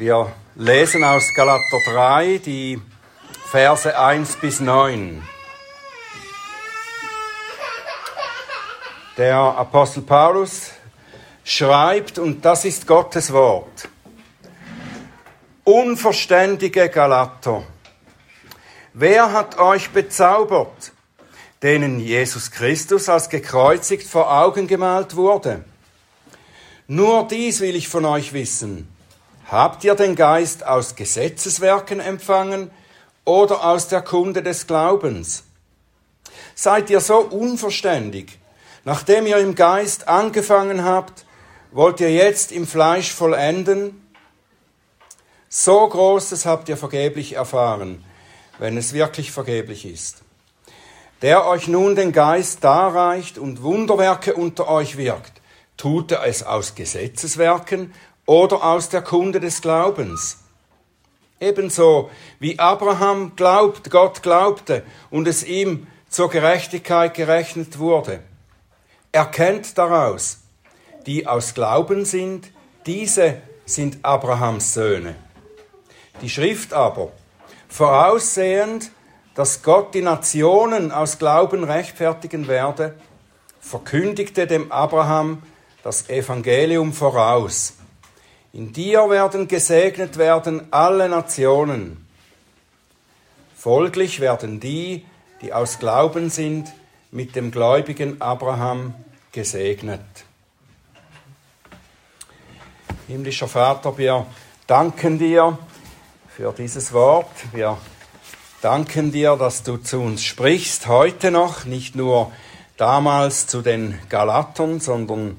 Wir lesen aus Galater 3 die Verse 1 bis 9. Der Apostel Paulus schreibt, und das ist Gottes Wort, unverständige Galater, wer hat euch bezaubert, denen Jesus Christus als gekreuzigt vor Augen gemalt wurde? Nur dies will ich von euch wissen. Habt ihr den Geist aus Gesetzeswerken empfangen oder aus der Kunde des Glaubens? Seid ihr so unverständig? Nachdem ihr im Geist angefangen habt, wollt ihr jetzt im Fleisch vollenden? So Großes habt ihr vergeblich erfahren, wenn es wirklich vergeblich ist. Der euch nun den Geist darreicht und Wunderwerke unter euch wirkt, tut er es aus Gesetzeswerken oder aus der Kunde des Glaubens. Ebenso wie Abraham glaubt, Gott glaubte und es ihm zur Gerechtigkeit gerechnet wurde. Erkennt daraus, die aus Glauben sind, diese sind Abrahams Söhne. Die Schrift aber, voraussehend, dass Gott die Nationen aus Glauben rechtfertigen werde, verkündigte dem Abraham das Evangelium voraus. In dir werden gesegnet werden alle Nationen. Folglich werden die, die aus Glauben sind, mit dem gläubigen Abraham gesegnet. Himmlischer Vater, wir danken dir für dieses Wort. Wir danken dir, dass du zu uns sprichst, heute noch, nicht nur damals zu den Galatern, sondern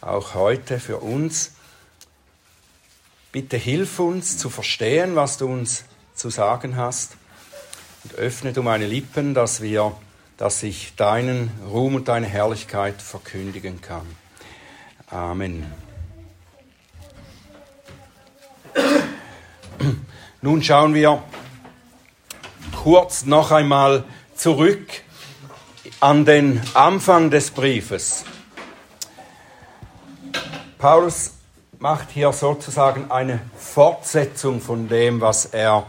auch heute für uns. Bitte hilf uns zu verstehen, was du uns zu sagen hast und öffne du meine Lippen, dass wir, dass ich deinen Ruhm und deine Herrlichkeit verkündigen kann. Amen. Nun schauen wir kurz noch einmal zurück an den Anfang des Briefes. Paulus macht hier sozusagen eine Fortsetzung von dem, was er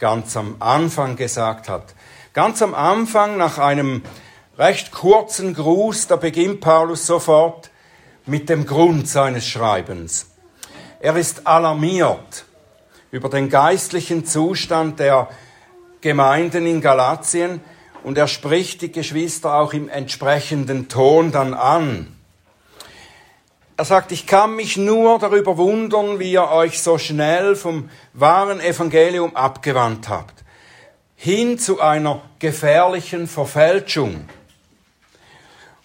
ganz am Anfang gesagt hat. Ganz am Anfang, nach einem recht kurzen Gruß, da beginnt Paulus sofort mit dem Grund seines Schreibens. Er ist alarmiert über den geistlichen Zustand der Gemeinden in Galatien und er spricht die Geschwister auch im entsprechenden Ton dann an. Er sagt, ich kann mich nur darüber wundern, wie ihr euch so schnell vom wahren Evangelium abgewandt habt, hin zu einer gefährlichen Verfälschung.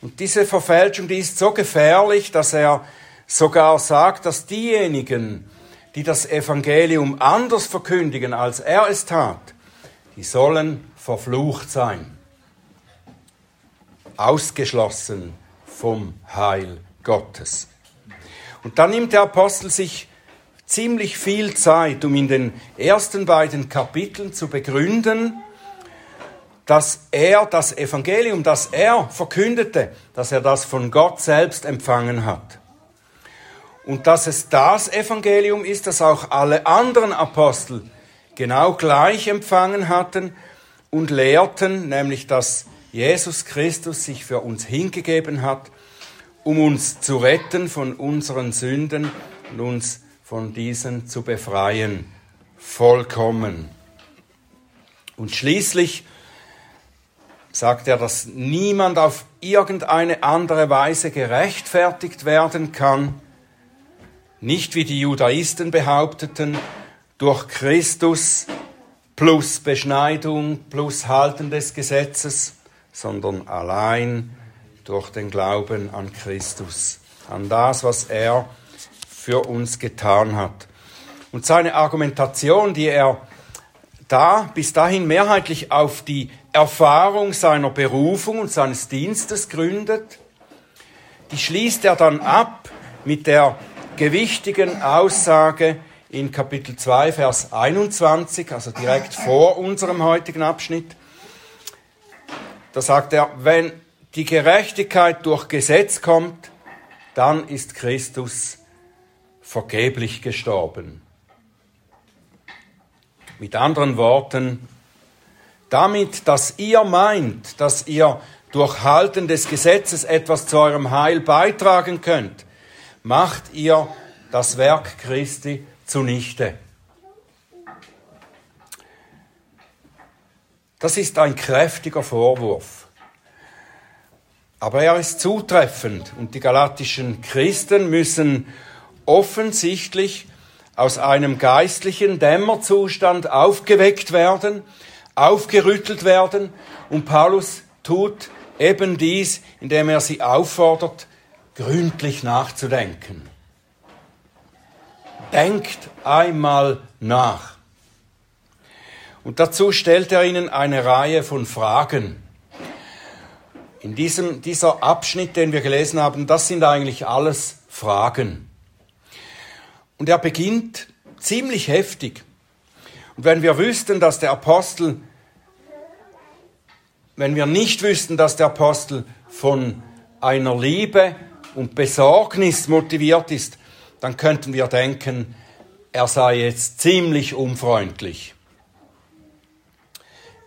Und diese Verfälschung, die ist so gefährlich, dass er sogar sagt, dass diejenigen, die das Evangelium anders verkündigen, als er es tat, die sollen verflucht sein, ausgeschlossen vom Heil Gottes. Und dann nimmt der Apostel sich ziemlich viel Zeit, um in den ersten beiden Kapiteln zu begründen, dass er das Evangelium, das er verkündete, dass er das von Gott selbst empfangen hat. Und dass es das Evangelium ist, das auch alle anderen Apostel genau gleich empfangen hatten und lehrten, nämlich dass Jesus Christus sich für uns hingegeben hat um uns zu retten von unseren Sünden und uns von diesen zu befreien, vollkommen. Und schließlich sagt er, dass niemand auf irgendeine andere Weise gerechtfertigt werden kann, nicht wie die Judaisten behaupteten, durch Christus plus Beschneidung plus Halten des Gesetzes, sondern allein durch den Glauben an Christus, an das, was er für uns getan hat. Und seine Argumentation, die er da bis dahin mehrheitlich auf die Erfahrung seiner Berufung und seines Dienstes gründet, die schließt er dann ab mit der gewichtigen Aussage in Kapitel 2, Vers 21, also direkt vor unserem heutigen Abschnitt. Da sagt er, wenn die Gerechtigkeit durch Gesetz kommt, dann ist Christus vergeblich gestorben. Mit anderen Worten, damit, dass ihr meint, dass ihr durch Halten des Gesetzes etwas zu eurem Heil beitragen könnt, macht ihr das Werk Christi zunichte. Das ist ein kräftiger Vorwurf. Aber er ist zutreffend und die galatischen Christen müssen offensichtlich aus einem geistlichen Dämmerzustand aufgeweckt werden, aufgerüttelt werden und Paulus tut eben dies, indem er sie auffordert, gründlich nachzudenken. Denkt einmal nach. Und dazu stellt er ihnen eine Reihe von Fragen. In diesem, dieser Abschnitt, den wir gelesen haben, das sind eigentlich alles Fragen. Und er beginnt ziemlich heftig. Und wenn wir wüssten, dass der Apostel wenn wir nicht wüssten, dass der Apostel von einer Liebe und Besorgnis motiviert ist, dann könnten wir denken, er sei jetzt ziemlich unfreundlich.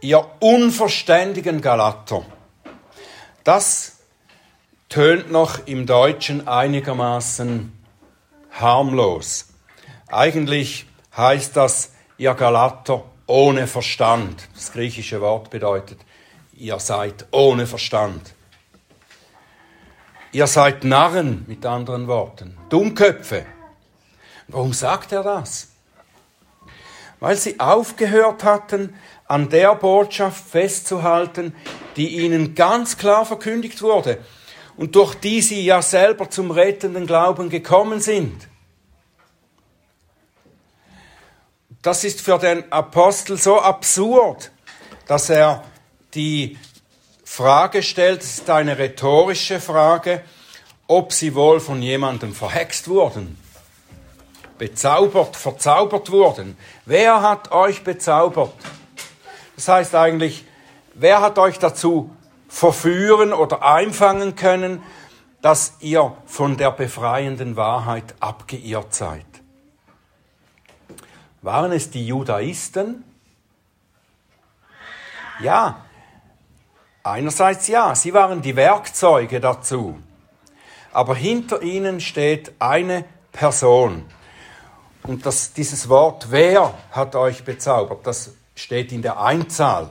Ihr unverständigen Galater, das tönt noch im Deutschen einigermaßen harmlos. Eigentlich heißt das, ihr Galater ohne Verstand. Das griechische Wort bedeutet ihr seid ohne Verstand. Ihr seid Narren, mit anderen Worten, Dummköpfe. Warum sagt er das? Weil sie aufgehört hatten, an der Botschaft festzuhalten, die ihnen ganz klar verkündigt wurde und durch die sie ja selber zum rettenden Glauben gekommen sind. Das ist für den Apostel so absurd, dass er die Frage stellt, es ist eine rhetorische Frage, ob sie wohl von jemandem verhext wurden, bezaubert, verzaubert wurden. Wer hat euch bezaubert? Das heißt eigentlich, wer hat euch dazu verführen oder einfangen können, dass ihr von der befreienden Wahrheit abgeirrt seid? Waren es die Judaisten? Ja, Einerseits ja, sie waren die Werkzeuge dazu. Aber hinter ihnen steht eine Person. Und das, dieses Wort, wer hat euch bezaubert, das steht in der Einzahl.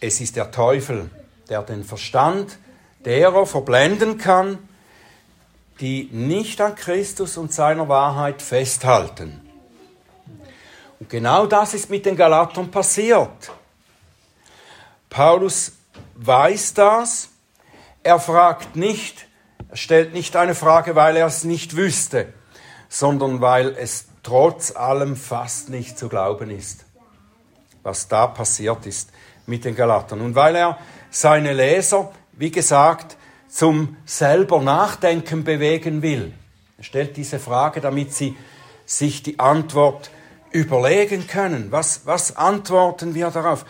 Es ist der Teufel, der den Verstand derer verblenden kann, die nicht an Christus und seiner Wahrheit festhalten. Und genau das ist mit den Galatern passiert. Paulus weiß das. Er fragt nicht, er stellt nicht eine Frage, weil er es nicht wüsste, sondern weil es trotz allem fast nicht zu glauben ist, was da passiert ist mit den Galatern. Und weil er seine Leser, wie gesagt, zum selber Nachdenken bewegen will. Er stellt diese Frage, damit sie sich die Antwort überlegen können. Was, was antworten wir darauf?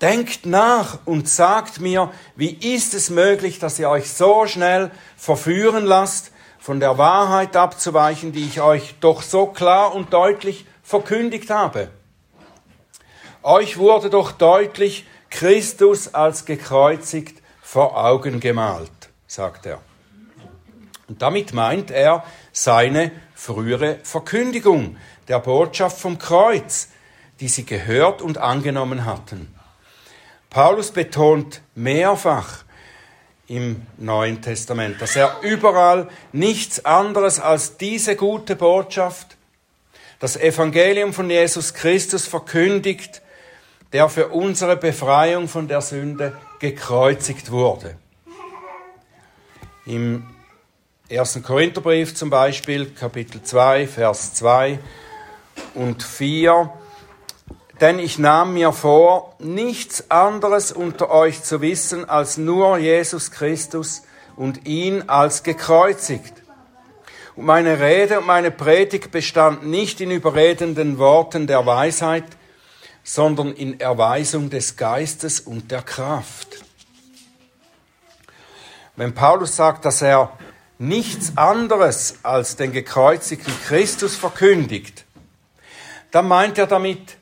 Denkt nach und sagt mir, wie ist es möglich, dass ihr euch so schnell verführen lasst, von der Wahrheit abzuweichen, die ich euch doch so klar und deutlich verkündigt habe. Euch wurde doch deutlich Christus als gekreuzigt vor Augen gemalt, sagt er. Und damit meint er seine frühere Verkündigung der Botschaft vom Kreuz, die sie gehört und angenommen hatten. Paulus betont mehrfach im Neuen Testament, dass er überall nichts anderes als diese gute Botschaft, das Evangelium von Jesus Christus verkündigt, der für unsere Befreiung von der Sünde gekreuzigt wurde. Im 1. Korintherbrief zum Beispiel, Kapitel 2, Vers 2 und 4, denn ich nahm mir vor, nichts anderes unter euch zu wissen als nur Jesus Christus und ihn als gekreuzigt. Und meine Rede und meine Predigt bestand nicht in überredenden Worten der Weisheit, sondern in Erweisung des Geistes und der Kraft. Wenn Paulus sagt, dass er nichts anderes als den gekreuzigten Christus verkündigt, dann meint er damit,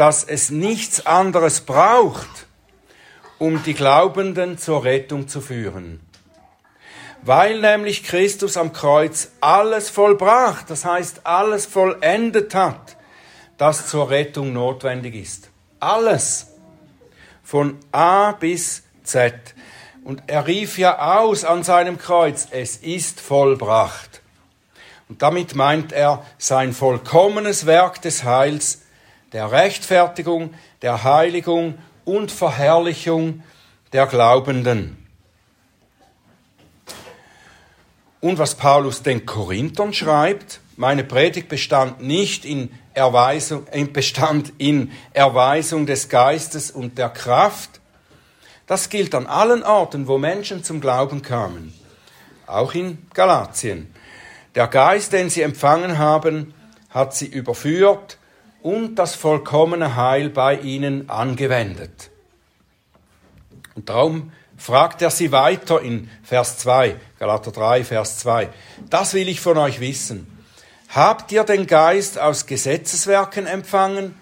dass es nichts anderes braucht, um die Glaubenden zur Rettung zu führen. Weil nämlich Christus am Kreuz alles vollbracht, das heißt alles vollendet hat, das zur Rettung notwendig ist. Alles. Von A bis Z. Und er rief ja aus an seinem Kreuz, es ist vollbracht. Und damit meint er sein vollkommenes Werk des Heils, der Rechtfertigung, der Heiligung und Verherrlichung der Glaubenden. Und was Paulus den Korinthern schreibt, meine Predigt bestand nicht in Erweisung, bestand in Erweisung des Geistes und der Kraft. Das gilt an allen Orten, wo Menschen zum Glauben kamen, auch in Galatien. Der Geist, den sie empfangen haben, hat sie überführt und das vollkommene Heil bei ihnen angewendet. Und darum fragt er sie weiter in Vers 2, Galater 3, Vers 2. Das will ich von euch wissen. Habt ihr den Geist aus Gesetzeswerken empfangen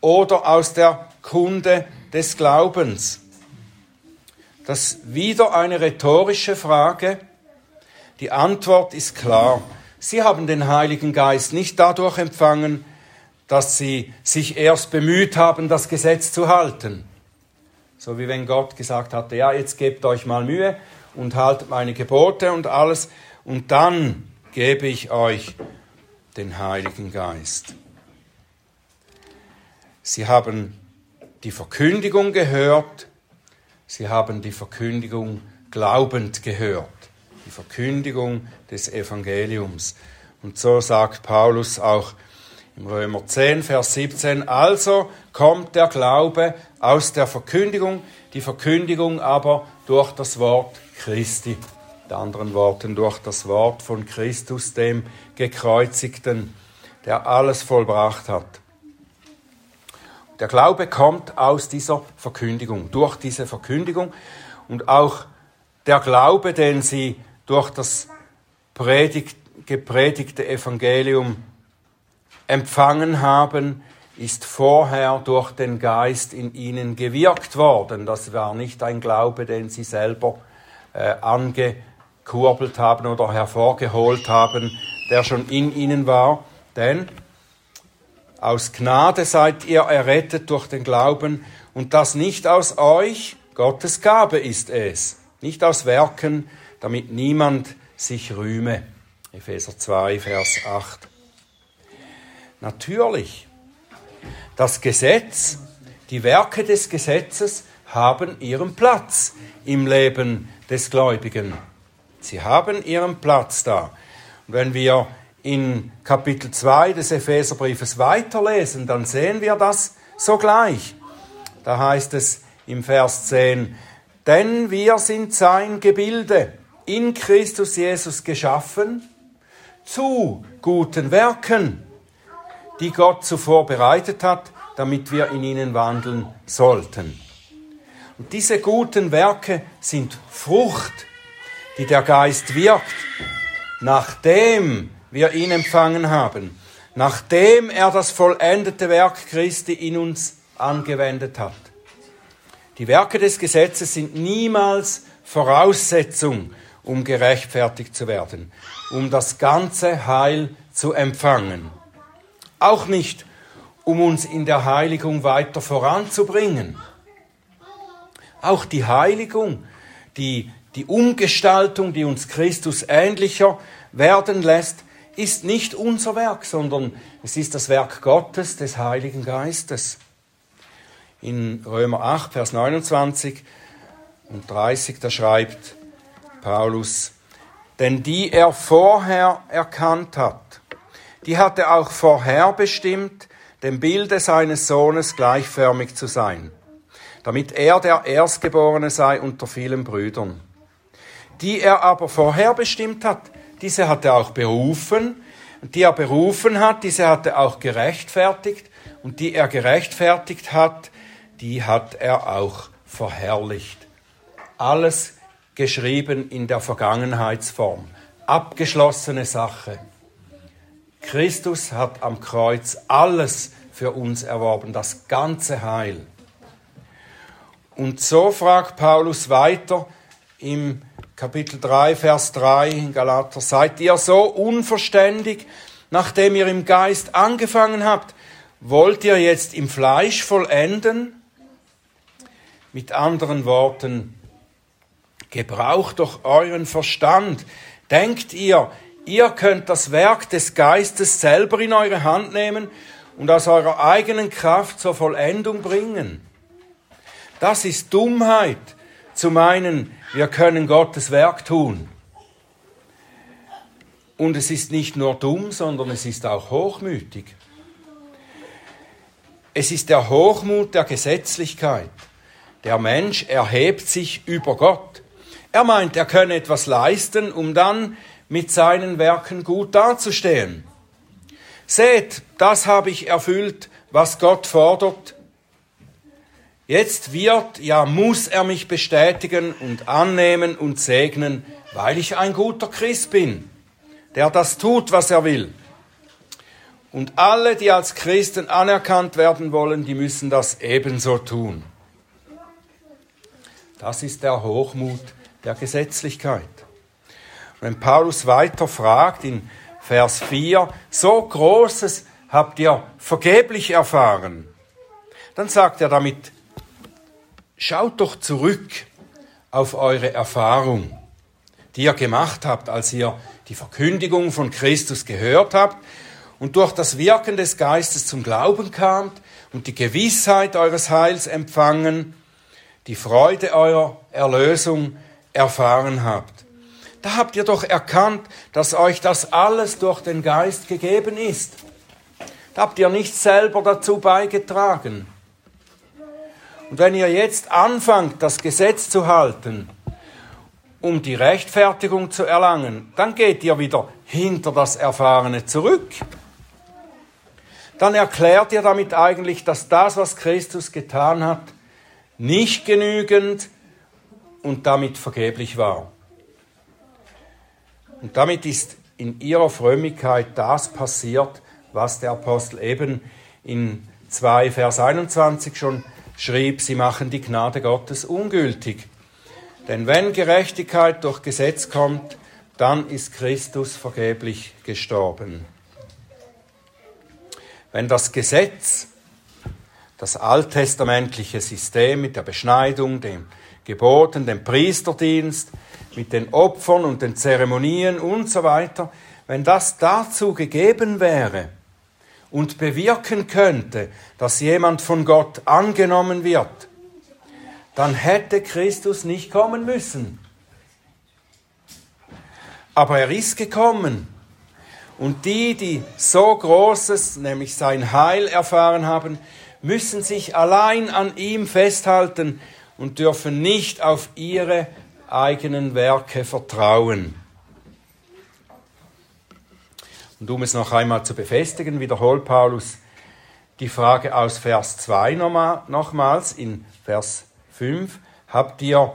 oder aus der Kunde des Glaubens? Das ist wieder eine rhetorische Frage. Die Antwort ist klar. Sie haben den Heiligen Geist nicht dadurch empfangen, dass sie sich erst bemüht haben, das Gesetz zu halten. So wie wenn Gott gesagt hatte, ja, jetzt gebt euch mal Mühe und haltet meine Gebote und alles, und dann gebe ich euch den Heiligen Geist. Sie haben die Verkündigung gehört, sie haben die Verkündigung glaubend gehört, die Verkündigung des Evangeliums. Und so sagt Paulus auch im Römer 10, Vers 17, also kommt der Glaube aus der Verkündigung, die Verkündigung aber durch das Wort Christi. Mit anderen Worten, durch das Wort von Christus, dem Gekreuzigten, der alles vollbracht hat. Der Glaube kommt aus dieser Verkündigung, durch diese Verkündigung und auch der Glaube, den sie durch das predigt, gepredigte Evangelium empfangen haben, ist vorher durch den Geist in ihnen gewirkt worden. Das war nicht ein Glaube, den sie selber äh, angekurbelt haben oder hervorgeholt haben, der schon in ihnen war. Denn aus Gnade seid ihr errettet durch den Glauben und das nicht aus euch, Gottes Gabe ist es, nicht aus Werken, damit niemand sich rühme. Epheser 2, Vers 8. Natürlich, das Gesetz, die Werke des Gesetzes haben ihren Platz im Leben des Gläubigen. Sie haben ihren Platz da. Und wenn wir in Kapitel 2 des Epheserbriefes weiterlesen, dann sehen wir das sogleich. Da heißt es im Vers 10, denn wir sind sein Gebilde, in Christus Jesus geschaffen, zu guten Werken, die Gott zuvor bereitet hat, damit wir in ihnen wandeln sollten. Und diese guten Werke sind Frucht, die der Geist wirkt, nachdem wir ihn empfangen haben, nachdem er das vollendete Werk Christi in uns angewendet hat. Die Werke des Gesetzes sind niemals Voraussetzung, um gerechtfertigt zu werden, um das ganze Heil zu empfangen. Auch nicht, um uns in der Heiligung weiter voranzubringen. Auch die Heiligung, die, die Umgestaltung, die uns Christus ähnlicher werden lässt, ist nicht unser Werk, sondern es ist das Werk Gottes, des Heiligen Geistes. In Römer 8, Vers 29 und 30, da schreibt Paulus, denn die er vorher erkannt hat, die hatte auch vorherbestimmt, dem Bilde seines Sohnes gleichförmig zu sein, damit er der Erstgeborene sei unter vielen Brüdern. Die er aber vorherbestimmt hat, diese hat er auch berufen, die er berufen hat, diese hat er auch gerechtfertigt, und die er gerechtfertigt hat, die hat er auch verherrlicht. Alles geschrieben in der Vergangenheitsform. Abgeschlossene Sache. Christus hat am Kreuz alles für uns erworben, das ganze Heil. Und so fragt Paulus weiter im Kapitel 3, Vers 3 in Galater, seid ihr so unverständig, nachdem ihr im Geist angefangen habt, wollt ihr jetzt im Fleisch vollenden? Mit anderen Worten, gebraucht doch euren Verstand. Denkt ihr, ihr könnt das Werk des Geistes selber in eure Hand nehmen und aus eurer eigenen Kraft zur Vollendung bringen? Das ist Dummheit, zu meinen, wir können Gottes Werk tun. Und es ist nicht nur dumm, sondern es ist auch hochmütig. Es ist der Hochmut der Gesetzlichkeit. Der Mensch erhebt sich über Gott. Er meint, er könne etwas leisten, um dann mit seinen Werken gut dazustehen. Seht, das habe ich erfüllt, was Gott fordert. Jetzt wird, ja muss er mich bestätigen und annehmen und segnen, weil ich ein guter Christ bin, der das tut, was er will. Und alle, die als Christen anerkannt werden wollen, die müssen das ebenso tun. Das ist der Hochmut der Gesetzlichkeit. Wenn Paulus weiter fragt in Vers 4, so Großes habt ihr vergeblich erfahren, dann sagt er damit, schaut doch zurück auf eure Erfahrung, die ihr gemacht habt, als ihr die Verkündigung von Christus gehört habt und durch das Wirken des Geistes zum Glauben kamt und die Gewissheit eures Heils empfangen, die Freude eurer Erlösung erfahren habt. Da habt ihr doch erkannt, dass euch das alles durch den Geist gegeben ist. Da habt ihr nicht selber dazu beigetragen. Und wenn ihr jetzt anfangt, das Gesetz zu halten, um die Rechtfertigung zu erlangen, dann geht ihr wieder hinter das Erfahrene zurück dann erklärt ihr damit eigentlich, dass das, was Christus getan hat, nicht genügend und damit vergeblich war. Und damit ist in ihrer Frömmigkeit das passiert, was der Apostel eben in 2 Vers 21 schon schrieb, sie machen die Gnade Gottes ungültig. Denn wenn Gerechtigkeit durch Gesetz kommt, dann ist Christus vergeblich gestorben. Wenn das Gesetz, das alttestamentliche System mit der Beschneidung, den Geboten, dem Priesterdienst, mit den Opfern und den Zeremonien und so weiter, wenn das dazu gegeben wäre und bewirken könnte, dass jemand von Gott angenommen wird, dann hätte Christus nicht kommen müssen. Aber er ist gekommen und die, die so Großes, nämlich sein Heil erfahren haben, müssen sich allein an ihm festhalten und dürfen nicht auf ihre eigenen Werke vertrauen. Und um es noch einmal zu befestigen, wiederholt Paulus die Frage aus Vers 2 nochmals in Vers 5. Habt ihr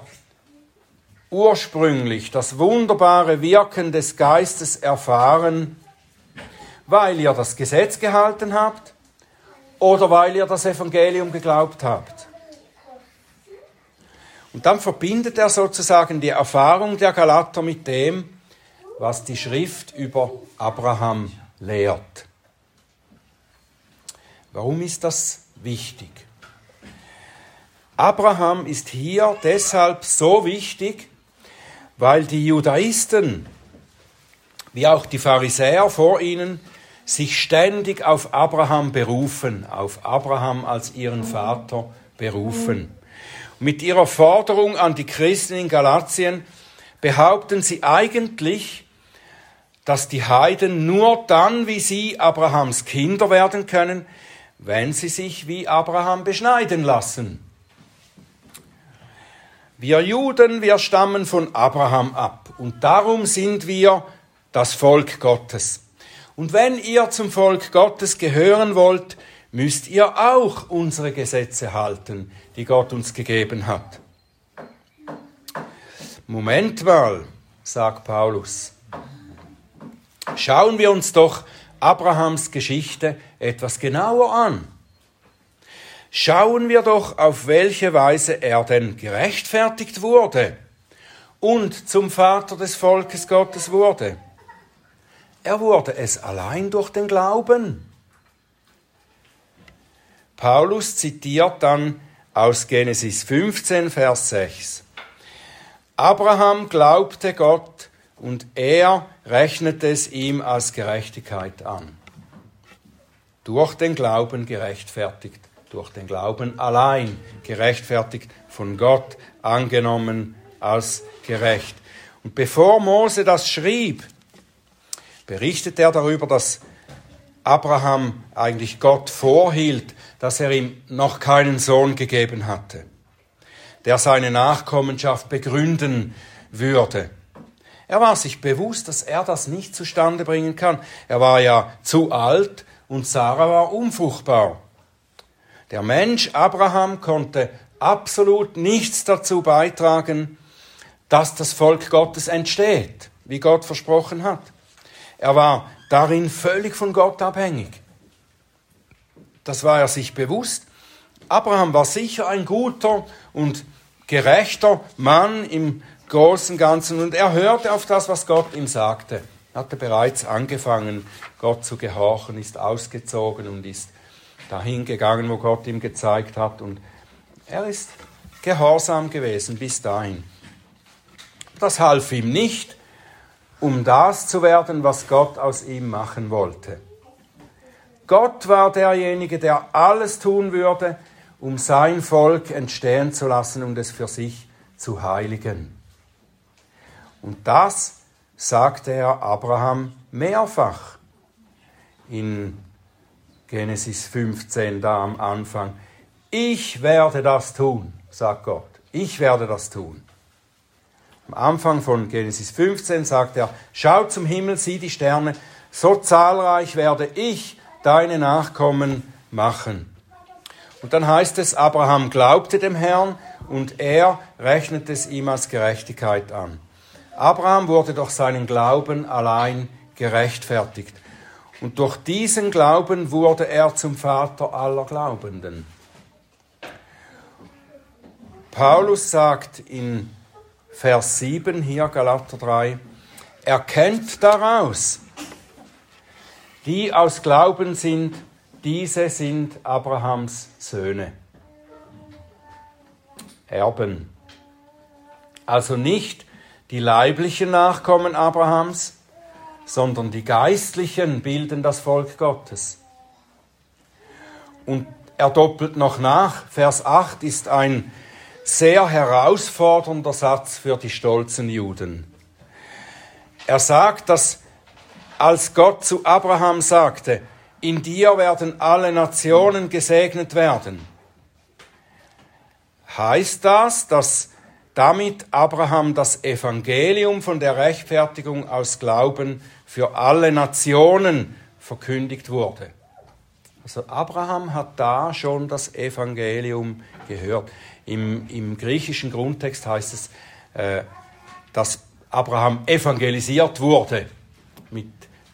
ursprünglich das wunderbare Wirken des Geistes erfahren, weil ihr das Gesetz gehalten habt oder weil ihr das Evangelium geglaubt habt. Und dann verbindet er sozusagen die Erfahrung der Galater mit dem, was die Schrift über Abraham lehrt. Warum ist das wichtig? Abraham ist hier deshalb so wichtig, weil die Judaisten, wie auch die Pharisäer vor ihnen, sich ständig auf Abraham berufen, auf Abraham als ihren Vater berufen. Mit ihrer Forderung an die Christen in Galatien behaupten sie eigentlich, dass die Heiden nur dann wie sie Abrahams Kinder werden können, wenn sie sich wie Abraham beschneiden lassen. Wir Juden, wir stammen von Abraham ab und darum sind wir das Volk Gottes. Und wenn ihr zum Volk Gottes gehören wollt, müsst ihr auch unsere Gesetze halten, die Gott uns gegeben hat. Moment mal, sagt Paulus. Schauen wir uns doch Abrahams Geschichte etwas genauer an. Schauen wir doch, auf welche Weise er denn gerechtfertigt wurde und zum Vater des Volkes Gottes wurde. Er wurde es allein durch den Glauben. Paulus zitiert dann aus Genesis 15, Vers 6. Abraham glaubte Gott und er rechnete es ihm als Gerechtigkeit an. Durch den Glauben gerechtfertigt, durch den Glauben allein gerechtfertigt, von Gott angenommen als gerecht. Und bevor Mose das schrieb, berichtet er darüber, dass Abraham eigentlich Gott vorhielt, dass er ihm noch keinen Sohn gegeben hatte, der seine Nachkommenschaft begründen würde. Er war sich bewusst, dass er das nicht zustande bringen kann. Er war ja zu alt und Sarah war unfruchtbar. Der Mensch Abraham konnte absolut nichts dazu beitragen, dass das Volk Gottes entsteht, wie Gott versprochen hat. Er war darin völlig von Gott abhängig. Das war er sich bewusst. Abraham war sicher ein guter und gerechter Mann im Großen Ganzen und er hörte auf das, was Gott ihm sagte. Er hatte bereits angefangen, Gott zu gehorchen, ist ausgezogen und ist dahin gegangen, wo Gott ihm gezeigt hat und er ist gehorsam gewesen bis dahin. Das half ihm nicht, um das zu werden, was Gott aus ihm machen wollte. Gott war derjenige, der alles tun würde, um sein Volk entstehen zu lassen und es für sich zu heiligen. Und das sagte er Abraham mehrfach in Genesis 15, da am Anfang. Ich werde das tun, sagt Gott. Ich werde das tun. Am Anfang von Genesis 15 sagt er, schau zum Himmel, sieh die Sterne, so zahlreich werde ich deine Nachkommen machen. Und dann heißt es, Abraham glaubte dem Herrn und er rechnet es ihm als Gerechtigkeit an. Abraham wurde durch seinen Glauben allein gerechtfertigt. Und durch diesen Glauben wurde er zum Vater aller Glaubenden. Paulus sagt in Vers 7 hier, Galater 3, erkennt daraus, die aus Glauben sind, diese sind Abrahams Söhne. Erben. Also nicht die leiblichen Nachkommen Abrahams, sondern die geistlichen bilden das Volk Gottes. Und er doppelt noch nach. Vers 8 ist ein sehr herausfordernder Satz für die stolzen Juden. Er sagt, dass als Gott zu Abraham sagte, in dir werden alle Nationen gesegnet werden, heißt das, dass damit Abraham das Evangelium von der Rechtfertigung aus Glauben für alle Nationen verkündigt wurde. Also Abraham hat da schon das Evangelium gehört. Im, im griechischen Grundtext heißt es, äh, dass Abraham evangelisiert wurde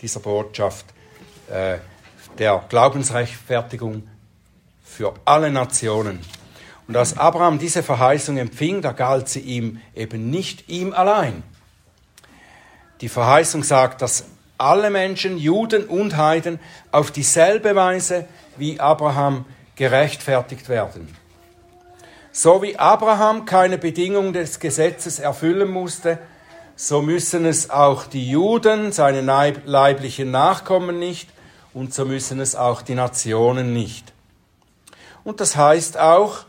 dieser Botschaft äh, der Glaubensrechtfertigung für alle Nationen. Und als Abraham diese Verheißung empfing, da galt sie ihm eben nicht ihm allein. Die Verheißung sagt, dass alle Menschen, Juden und Heiden, auf dieselbe Weise wie Abraham gerechtfertigt werden. So wie Abraham keine Bedingung des Gesetzes erfüllen musste, so müssen es auch die Juden, seine leiblichen Nachkommen nicht, und so müssen es auch die Nationen nicht. Und das heißt auch,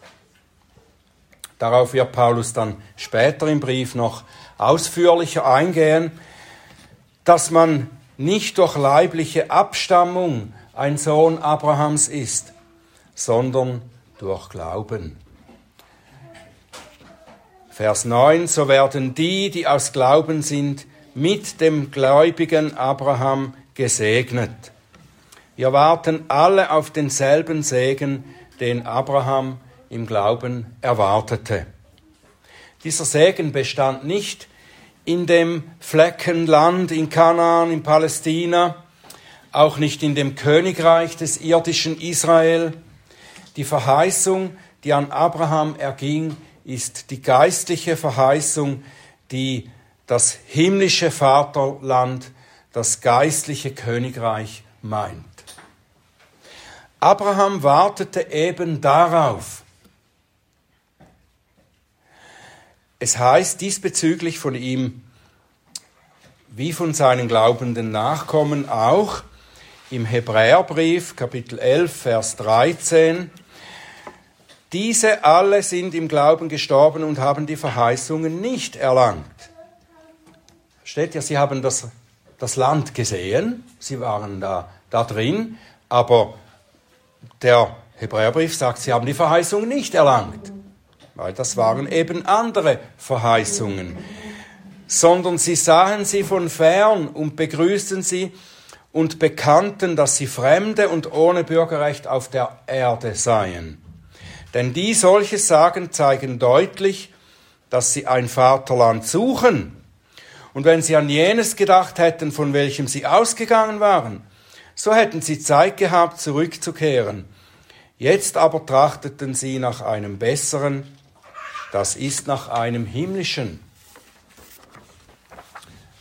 darauf wird Paulus dann später im Brief noch ausführlicher eingehen, dass man nicht durch leibliche Abstammung ein Sohn Abrahams ist, sondern durch Glauben. Vers 9, so werden die, die aus Glauben sind, mit dem gläubigen Abraham gesegnet. Wir warten alle auf denselben Segen, den Abraham im Glauben erwartete. Dieser Segen bestand nicht in dem Fleckenland in Kanaan, in Palästina, auch nicht in dem Königreich des irdischen Israel. Die Verheißung, die an Abraham erging, ist die geistliche Verheißung, die das himmlische Vaterland, das geistliche Königreich meint. Abraham wartete eben darauf. Es heißt diesbezüglich von ihm, wie von seinen glaubenden Nachkommen auch, im Hebräerbrief Kapitel 11, Vers 13, diese alle sind im Glauben gestorben und haben die Verheißungen nicht erlangt. Steht ja, sie haben das, das Land gesehen, sie waren da, da drin, aber der Hebräerbrief sagt, sie haben die Verheißungen nicht erlangt, weil das waren eben andere Verheißungen, sondern sie sahen sie von fern und begrüßten sie und bekannten, dass sie Fremde und ohne Bürgerrecht auf der Erde seien. Denn die solches sagen, zeigen deutlich, dass sie ein Vaterland suchen. Und wenn sie an jenes gedacht hätten, von welchem sie ausgegangen waren, so hätten sie Zeit gehabt, zurückzukehren. Jetzt aber trachteten sie nach einem besseren, das ist nach einem himmlischen.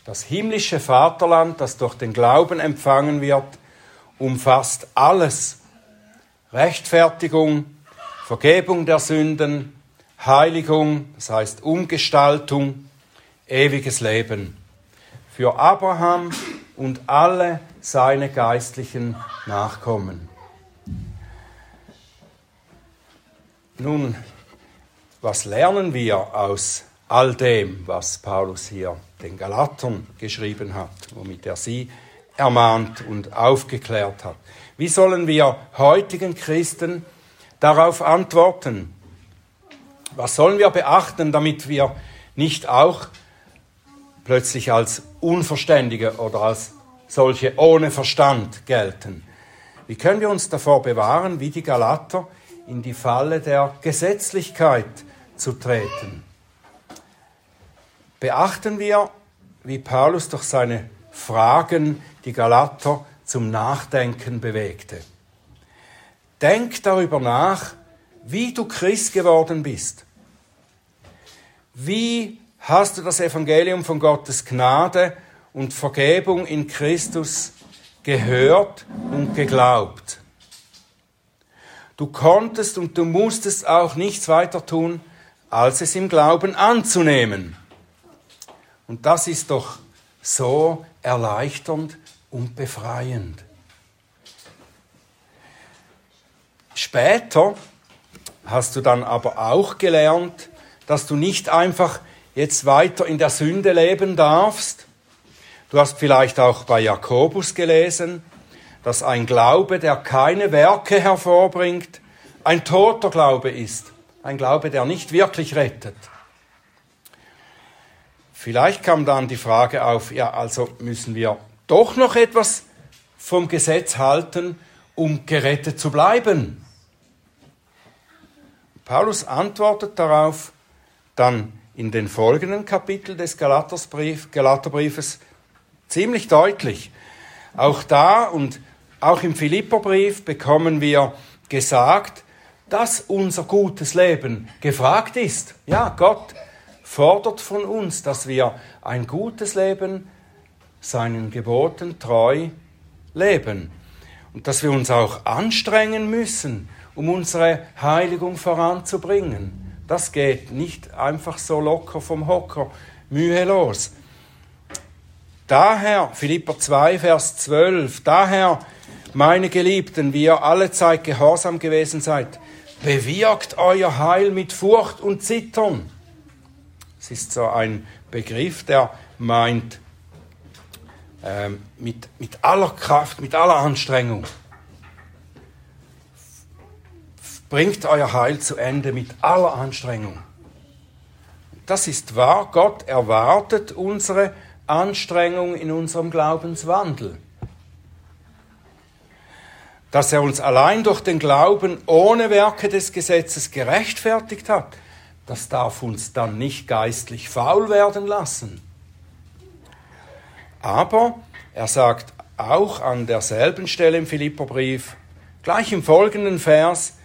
Das himmlische Vaterland, das durch den Glauben empfangen wird, umfasst alles. Rechtfertigung, Vergebung der Sünden, Heiligung, das heißt Umgestaltung, ewiges Leben. Für Abraham und alle seine geistlichen Nachkommen. Nun, was lernen wir aus all dem, was Paulus hier den Galatern geschrieben hat, womit er sie ermahnt und aufgeklärt hat. Wie sollen wir heutigen Christen darauf antworten? Was sollen wir beachten, damit wir nicht auch plötzlich als Unverständige oder als solche ohne Verstand gelten? Wie können wir uns davor bewahren, wie die Galater in die Falle der Gesetzlichkeit zu treten? beachten wir, wie Paulus durch seine Fragen die Galater zum Nachdenken bewegte. Denk darüber nach, wie du Christ geworden bist. Wie hast du das Evangelium von Gottes Gnade und Vergebung in Christus gehört und geglaubt? Du konntest und du musstest auch nichts weiter tun, als es im Glauben anzunehmen. Und das ist doch so erleichternd und befreiend. Später hast du dann aber auch gelernt, dass du nicht einfach jetzt weiter in der Sünde leben darfst. Du hast vielleicht auch bei Jakobus gelesen, dass ein Glaube, der keine Werke hervorbringt, ein toter Glaube ist. Ein Glaube, der nicht wirklich rettet. Vielleicht kam dann die Frage auf, ja, also müssen wir doch noch etwas vom Gesetz halten, um gerettet zu bleiben. Paulus antwortet darauf dann in den folgenden Kapiteln des Galaterbriefes ziemlich deutlich. Auch da und auch im Philipperbrief bekommen wir gesagt, dass unser gutes Leben gefragt ist. Ja, Gott fordert von uns, dass wir ein gutes Leben, seinen Geboten treu leben. Und dass wir uns auch anstrengen müssen, um unsere Heiligung voranzubringen. Das geht nicht einfach so locker vom Hocker, mühelos. Daher, Philipper 2, Vers 12, daher, meine Geliebten, wie ihr alle Zeit gehorsam gewesen seid, bewirkt euer Heil mit Furcht und Zittern es ist so ein Begriff, der meint ähm, mit, mit aller Kraft, mit aller Anstrengung. Bringt euer Heil zu Ende mit aller Anstrengung. Das ist wahr, Gott erwartet unsere Anstrengung in unserem Glaubenswandel. Dass er uns allein durch den Glauben ohne Werke des Gesetzes gerechtfertigt hat, das darf uns dann nicht geistlich faul werden lassen. Aber er sagt auch an derselben Stelle im Philipperbrief, gleich im folgenden Vers,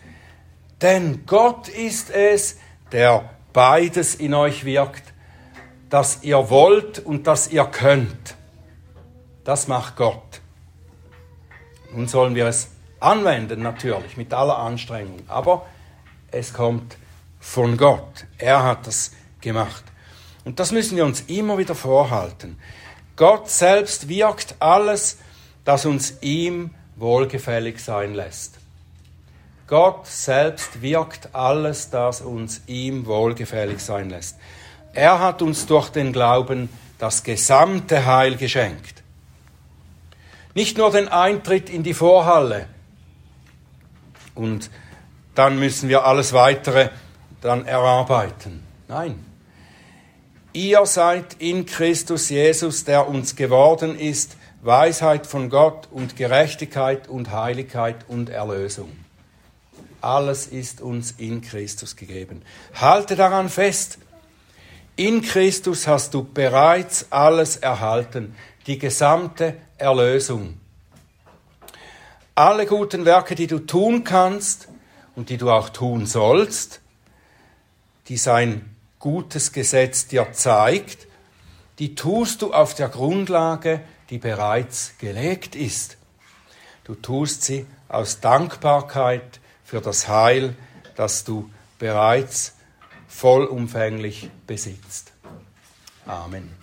denn Gott ist es, der beides in euch wirkt, dass ihr wollt und dass ihr könnt. Das macht Gott. Nun sollen wir es anwenden, natürlich, mit aller Anstrengung. Aber es kommt von Gott. Er hat das gemacht. Und das müssen wir uns immer wieder vorhalten. Gott selbst wirkt alles, das uns ihm wohlgefällig sein lässt. Gott selbst wirkt alles, das uns ihm wohlgefällig sein lässt. Er hat uns durch den Glauben das gesamte Heil geschenkt. Nicht nur den Eintritt in die Vorhalle. Und dann müssen wir alles weitere dann erarbeiten. Nein. Ihr seid in Christus Jesus, der uns geworden ist, Weisheit von Gott und Gerechtigkeit und Heiligkeit und Erlösung. Alles ist uns in Christus gegeben. Halte daran fest. In Christus hast du bereits alles erhalten, die gesamte Erlösung. Alle guten Werke, die du tun kannst und die du auch tun sollst, die sein gutes Gesetz dir zeigt, die tust du auf der Grundlage, die bereits gelegt ist. Du tust sie aus Dankbarkeit für das Heil, das du bereits vollumfänglich besitzt. Amen.